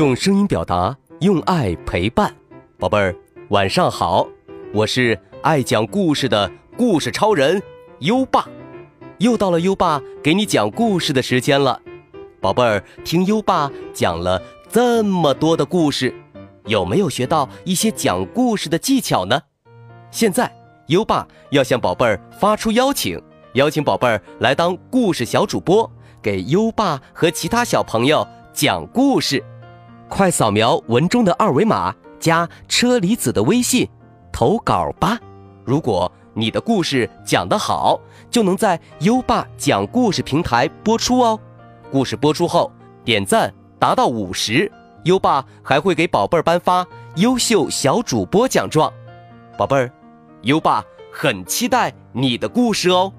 用声音表达，用爱陪伴，宝贝儿，晚上好！我是爱讲故事的故事超人优爸，又到了优爸给你讲故事的时间了。宝贝儿，听优爸讲了这么多的故事，有没有学到一些讲故事的技巧呢？现在，优爸要向宝贝儿发出邀请，邀请宝贝儿来当故事小主播，给优爸和其他小朋友讲故事。快扫描文中的二维码，加车厘子的微信，投稿吧！如果你的故事讲得好，就能在优爸讲故事平台播出哦。故事播出后，点赞达到五十，优爸还会给宝贝儿颁发优秀小主播奖状。宝贝儿，优爸很期待你的故事哦。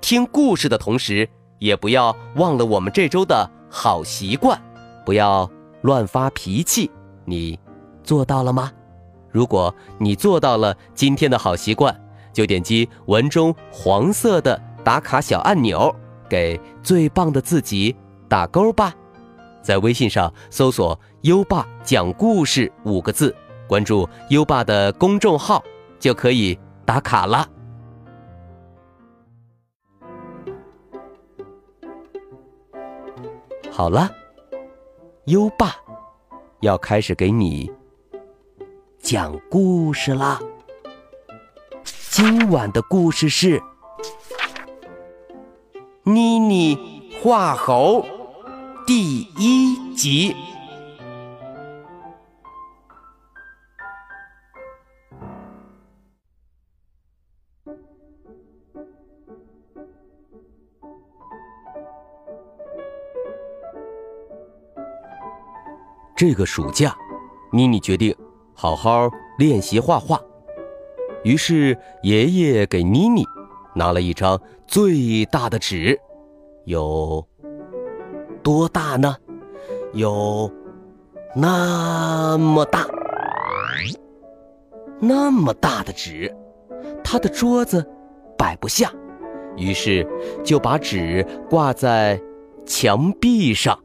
听故事的同时，也不要忘了我们这周的好习惯，不要。乱发脾气，你做到了吗？如果你做到了今天的好习惯，就点击文中黄色的打卡小按钮，给最棒的自己打勾吧。在微信上搜索“优爸讲故事”五个字，关注优爸的公众号，就可以打卡了。好了。优爸要开始给你讲故事啦。今晚的故事是《妮妮画猴》第一集。这个暑假，妮妮决定好好练习画画。于是，爷爷给妮妮拿了一张最大的纸，有多大呢？有那么大，那么大的纸，他的桌子摆不下，于是就把纸挂在墙壁上。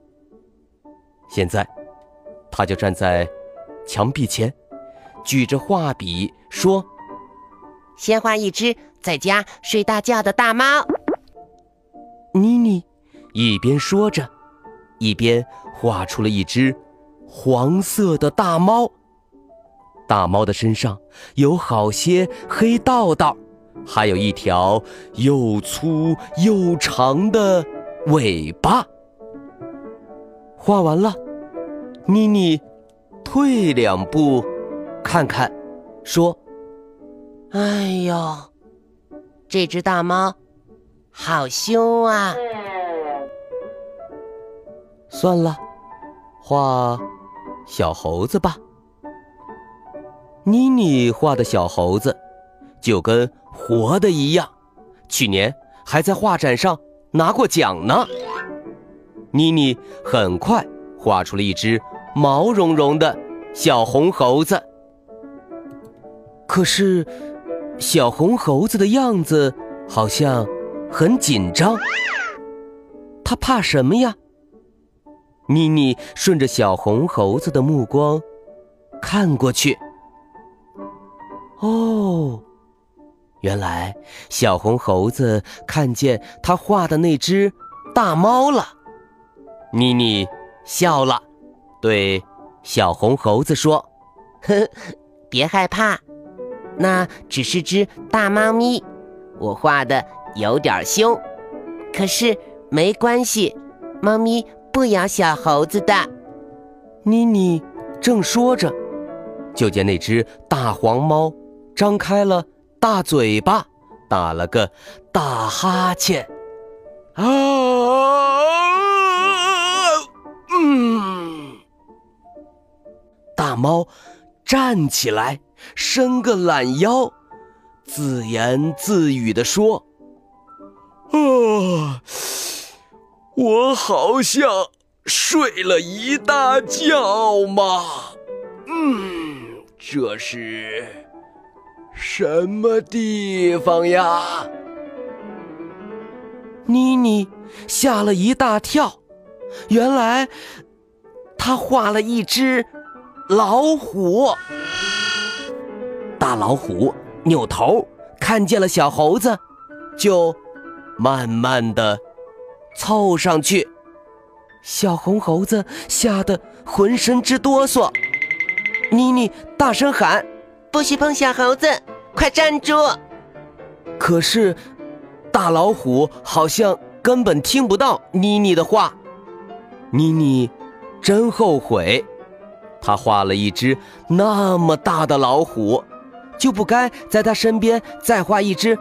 现在。他就站在墙壁前，举着画笔说：“先画一只在家睡大觉的大猫。”妮妮一边说着，一边画出了一只黄色的大猫。大猫的身上有好些黑道道，还有一条又粗又长的尾巴。画完了。妮妮退两步，看看，说：“哎呦，这只大猫好凶啊！算了，画小猴子吧。”妮妮画的小猴子就跟活的一样，去年还在画展上拿过奖呢。妮妮很快画出了一只。毛茸茸的小红猴子，可是小红猴子的样子好像很紧张。它怕什么呀？妮妮顺着小红猴子的目光看过去，哦，原来小红猴子看见他画的那只大猫了。妮妮笑了。对小红猴子说：“呵，别害怕，那只是只大猫咪，我画的有点凶，可是没关系，猫咪不咬小猴子的。”妮妮正说着，就见那只大黄猫张开了大嘴巴，打了个大哈欠，啊！猫站起来，伸个懒腰，自言自语地说：“啊，我好像睡了一大觉嘛。嗯，这是什么地方呀？”妮妮吓了一大跳，原来。他画了一只老虎。大老虎扭头看见了小猴子，就慢慢的凑上去。小红猴子吓得浑身直哆嗦。妮妮大声喊：“不许碰小猴子，快站住！”可是大老虎好像根本听不到妮妮的话。妮妮真后悔，他画了一只那么大的老虎，就不该在他身边再画一只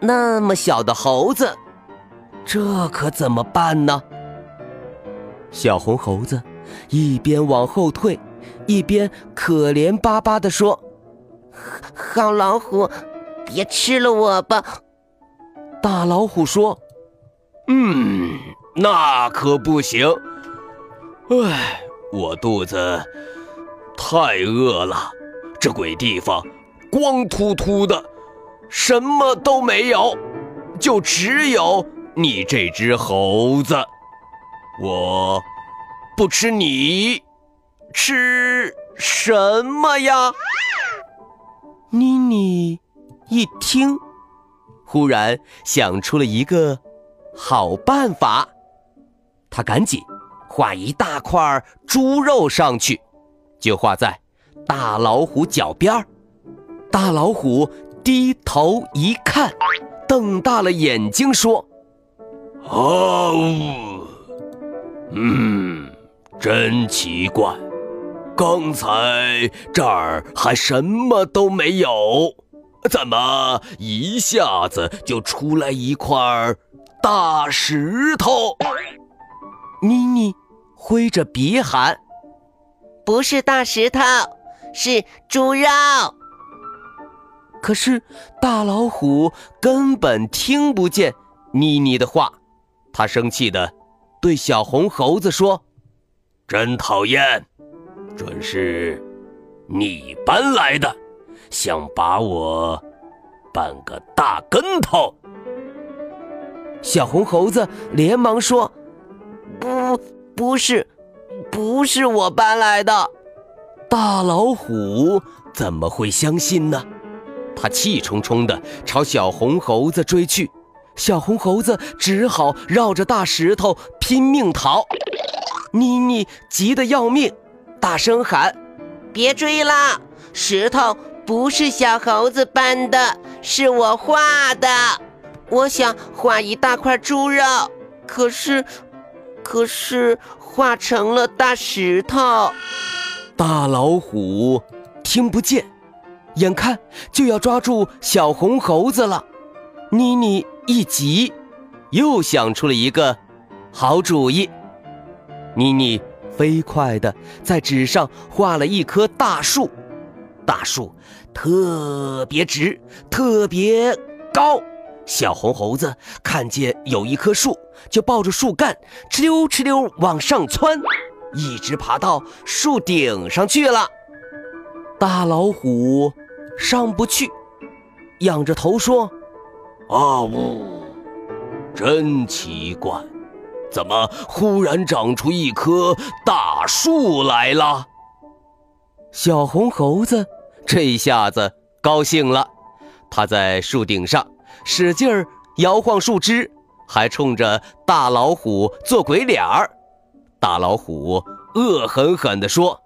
那么小的猴子。这可怎么办呢？小红猴子一边往后退，一边可怜巴巴地说：“好老虎，别吃了我吧。”大老虎说：“嗯，那可不行。唉，我肚子太饿了，这鬼地方光秃秃的，什么都没有，就只有你这只猴子。”我不吃你，吃什么呀？妮妮一听，忽然想出了一个好办法，她赶紧画一大块猪肉上去，就画在大老虎脚边儿大老虎低头一看，瞪大了眼睛说：“啊哦。”嗯，真奇怪，刚才这儿还什么都没有，怎么一下子就出来一块大石头？妮妮挥着鼻喊：“不是大石头，是猪肉。”可是大老虎根本听不见妮妮的话，他生气的。对小红猴子说：“真讨厌，准是你搬来的，想把我绊个大跟头。”小红猴子连忙说：“不，不是，不是我搬来的。”大老虎怎么会相信呢？他气冲冲地朝小红猴子追去。小红猴子只好绕着大石头拼命逃，妮妮急得要命，大声喊：“别追了！石头不是小猴子搬的，是我画的。我想画一大块猪肉，可是，可是化成了大石头。”大老虎听不见，眼看就要抓住小红猴子了，妮妮。一急，又想出了一个好主意。妮妮飞快地在纸上画了一棵大树，大树特别直，特别高。小红猴子看见有一棵树，就抱着树干，哧溜哧溜往上窜，一直爬到树顶上去了。大老虎上不去，仰着头说。啊呜！真奇怪，怎么忽然长出一棵大树来了？小红猴子这一下子高兴了，它在树顶上使劲儿摇晃树枝，还冲着大老虎做鬼脸儿。大老虎恶狠狠地说：“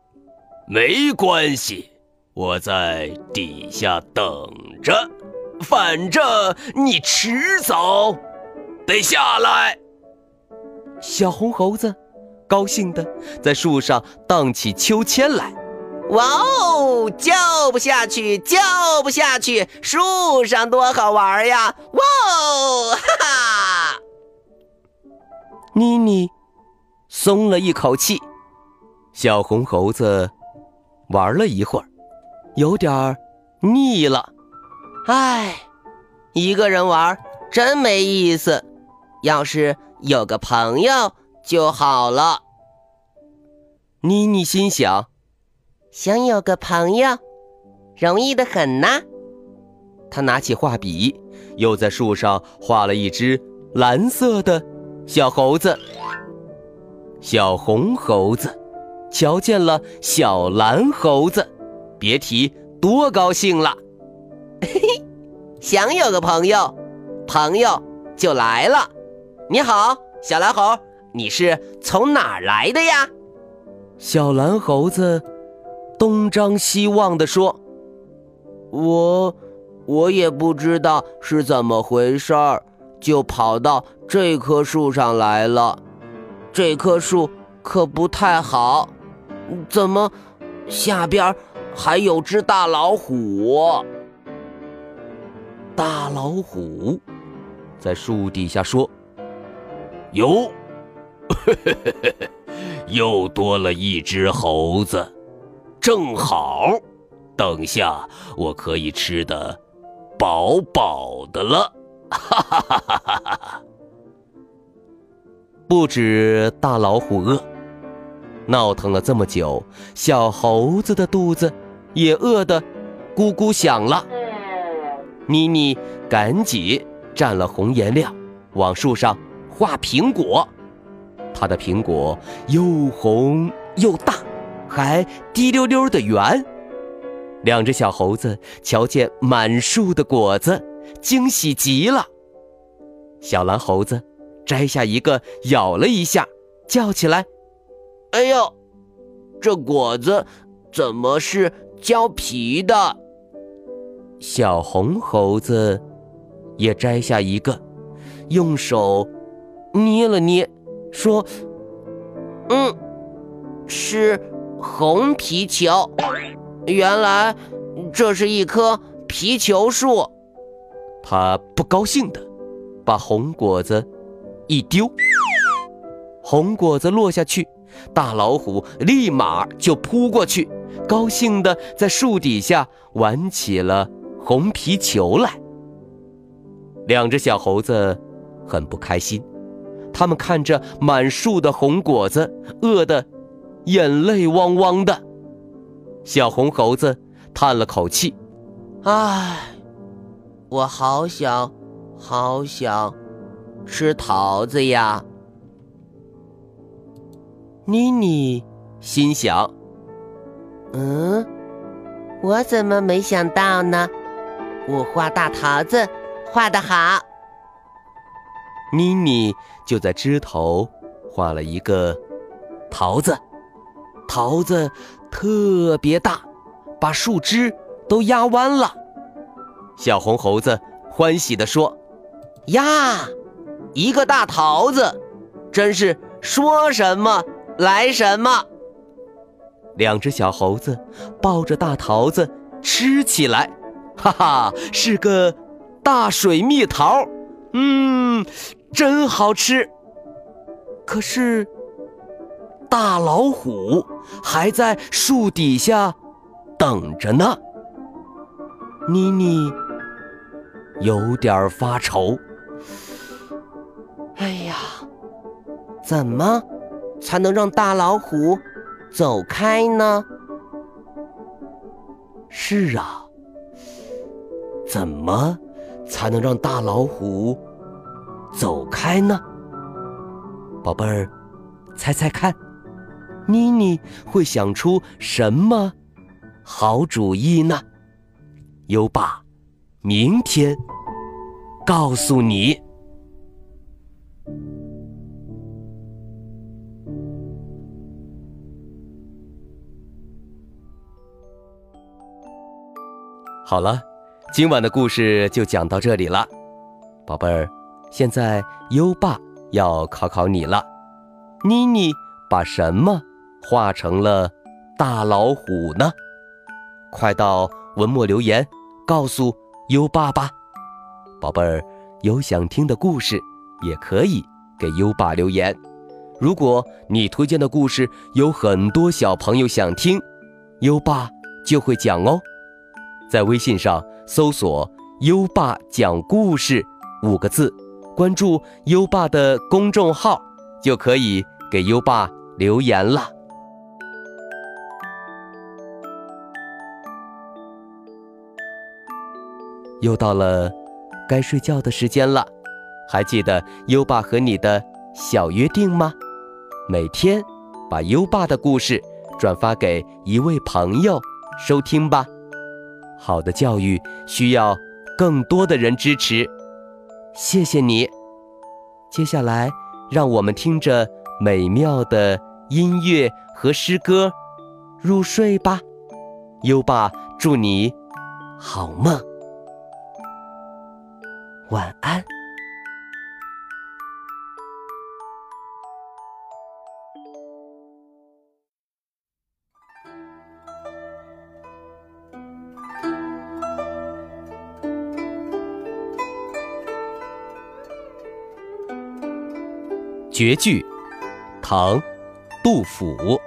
没关系，我在底下等着。”反正你迟早得下来。小红猴子高兴的在树上荡起秋千来。哇哦，叫不下去，叫不下去，树上多好玩呀！哇哦，哈哈！妮妮松了一口气。小红猴子玩了一会儿，有点儿腻了。唉，一个人玩真没意思，要是有个朋友就好了。妮妮心想，想有个朋友，容易的很呐。他拿起画笔，又在树上画了一只蓝色的小猴子。小红猴子瞧见了小蓝猴子，别提多高兴了。嘿嘿，想有个朋友，朋友就来了。你好，小蓝猴，你是从哪儿来的呀？小蓝猴子东张西望地说：“我，我也不知道是怎么回事儿，就跑到这棵树上来了。这棵树可不太好，怎么下边还有只大老虎？”大老虎在树底下说：“哟。”又多了一只猴子，正好，等下我可以吃的饱饱的了。哈哈哈哈哈哈！不止大老虎饿，闹腾了这么久，小猴子的肚子也饿得咕咕响了。妮妮赶紧蘸了红颜料，往树上画苹果。它的苹果又红又大，还滴溜溜的圆。两只小猴子瞧见满树的果子，惊喜极了。小蓝猴子摘下一个，咬了一下，叫起来：“哎呦，这果子怎么是胶皮的？”小红猴子也摘下一个，用手捏了捏。说：“嗯，是红皮球。原来这是一棵皮球树。”他不高兴的把红果子一丢，红果子落下去，大老虎立马就扑过去，高兴的在树底下玩起了红皮球来。两只小猴子很不开心。他们看着满树的红果子，饿得眼泪汪汪的。小红猴子叹了口气：“唉，我好想，好想吃桃子呀。”妮妮心想：“嗯，我怎么没想到呢？我画大桃子画得好。”妮妮就在枝头画了一个桃子，桃子特别大，把树枝都压弯了。小红猴子欢喜地说：“呀，一个大桃子，真是说什么来什么。”两只小猴子抱着大桃子吃起来，哈哈，是个大水蜜桃，嗯。真好吃，可是大老虎还在树底下等着呢。妮妮有点发愁。哎呀，怎么才能让大老虎走开呢？是啊，怎么才能让大老虎？走开呢，宝贝儿，猜猜看，妮妮会想出什么好主意呢？优爸，明天告诉你。好了，今晚的故事就讲到这里了，宝贝儿。现在优爸要考考你了，妮妮把什么画成了大老虎呢？快到文末留言告诉优爸吧。宝贝儿，有想听的故事也可以给优爸留言。如果你推荐的故事有很多小朋友想听，优爸就会讲哦。在微信上搜索“优爸讲故事”五个字。关注优爸的公众号，就可以给优爸留言了。又到了该睡觉的时间了，还记得优爸和你的小约定吗？每天把优爸的故事转发给一位朋友收听吧。好的教育需要更多的人支持，谢谢你。接下来，让我们听着美妙的音乐和诗歌入睡吧。优爸祝你好梦，晚安。绝句，唐，杜甫。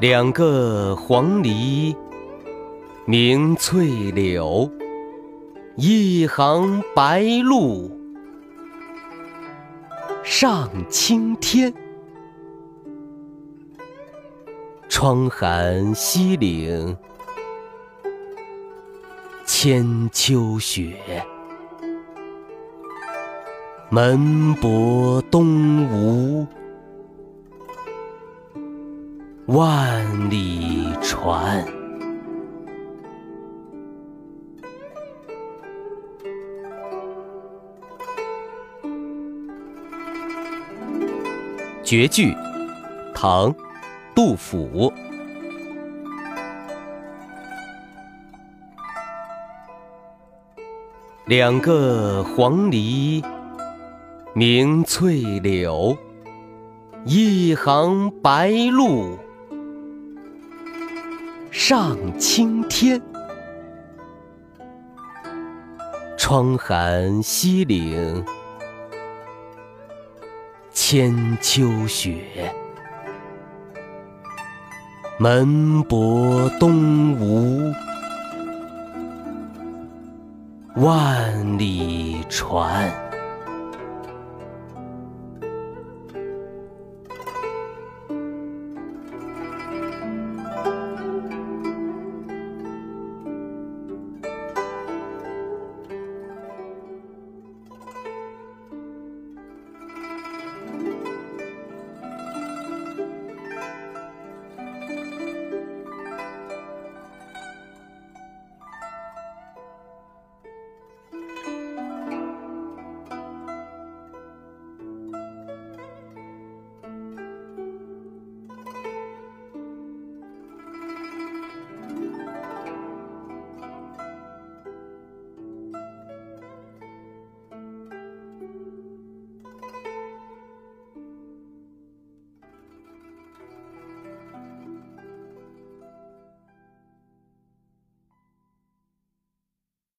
两个黄鹂鸣翠柳，一行白鹭上青天。窗含西岭。千秋雪，门泊东吴万里船。绝句，唐，杜甫。两个黄鹂鸣翠柳，一行白鹭上青天。窗含西岭千秋雪，门泊东吴。万里船。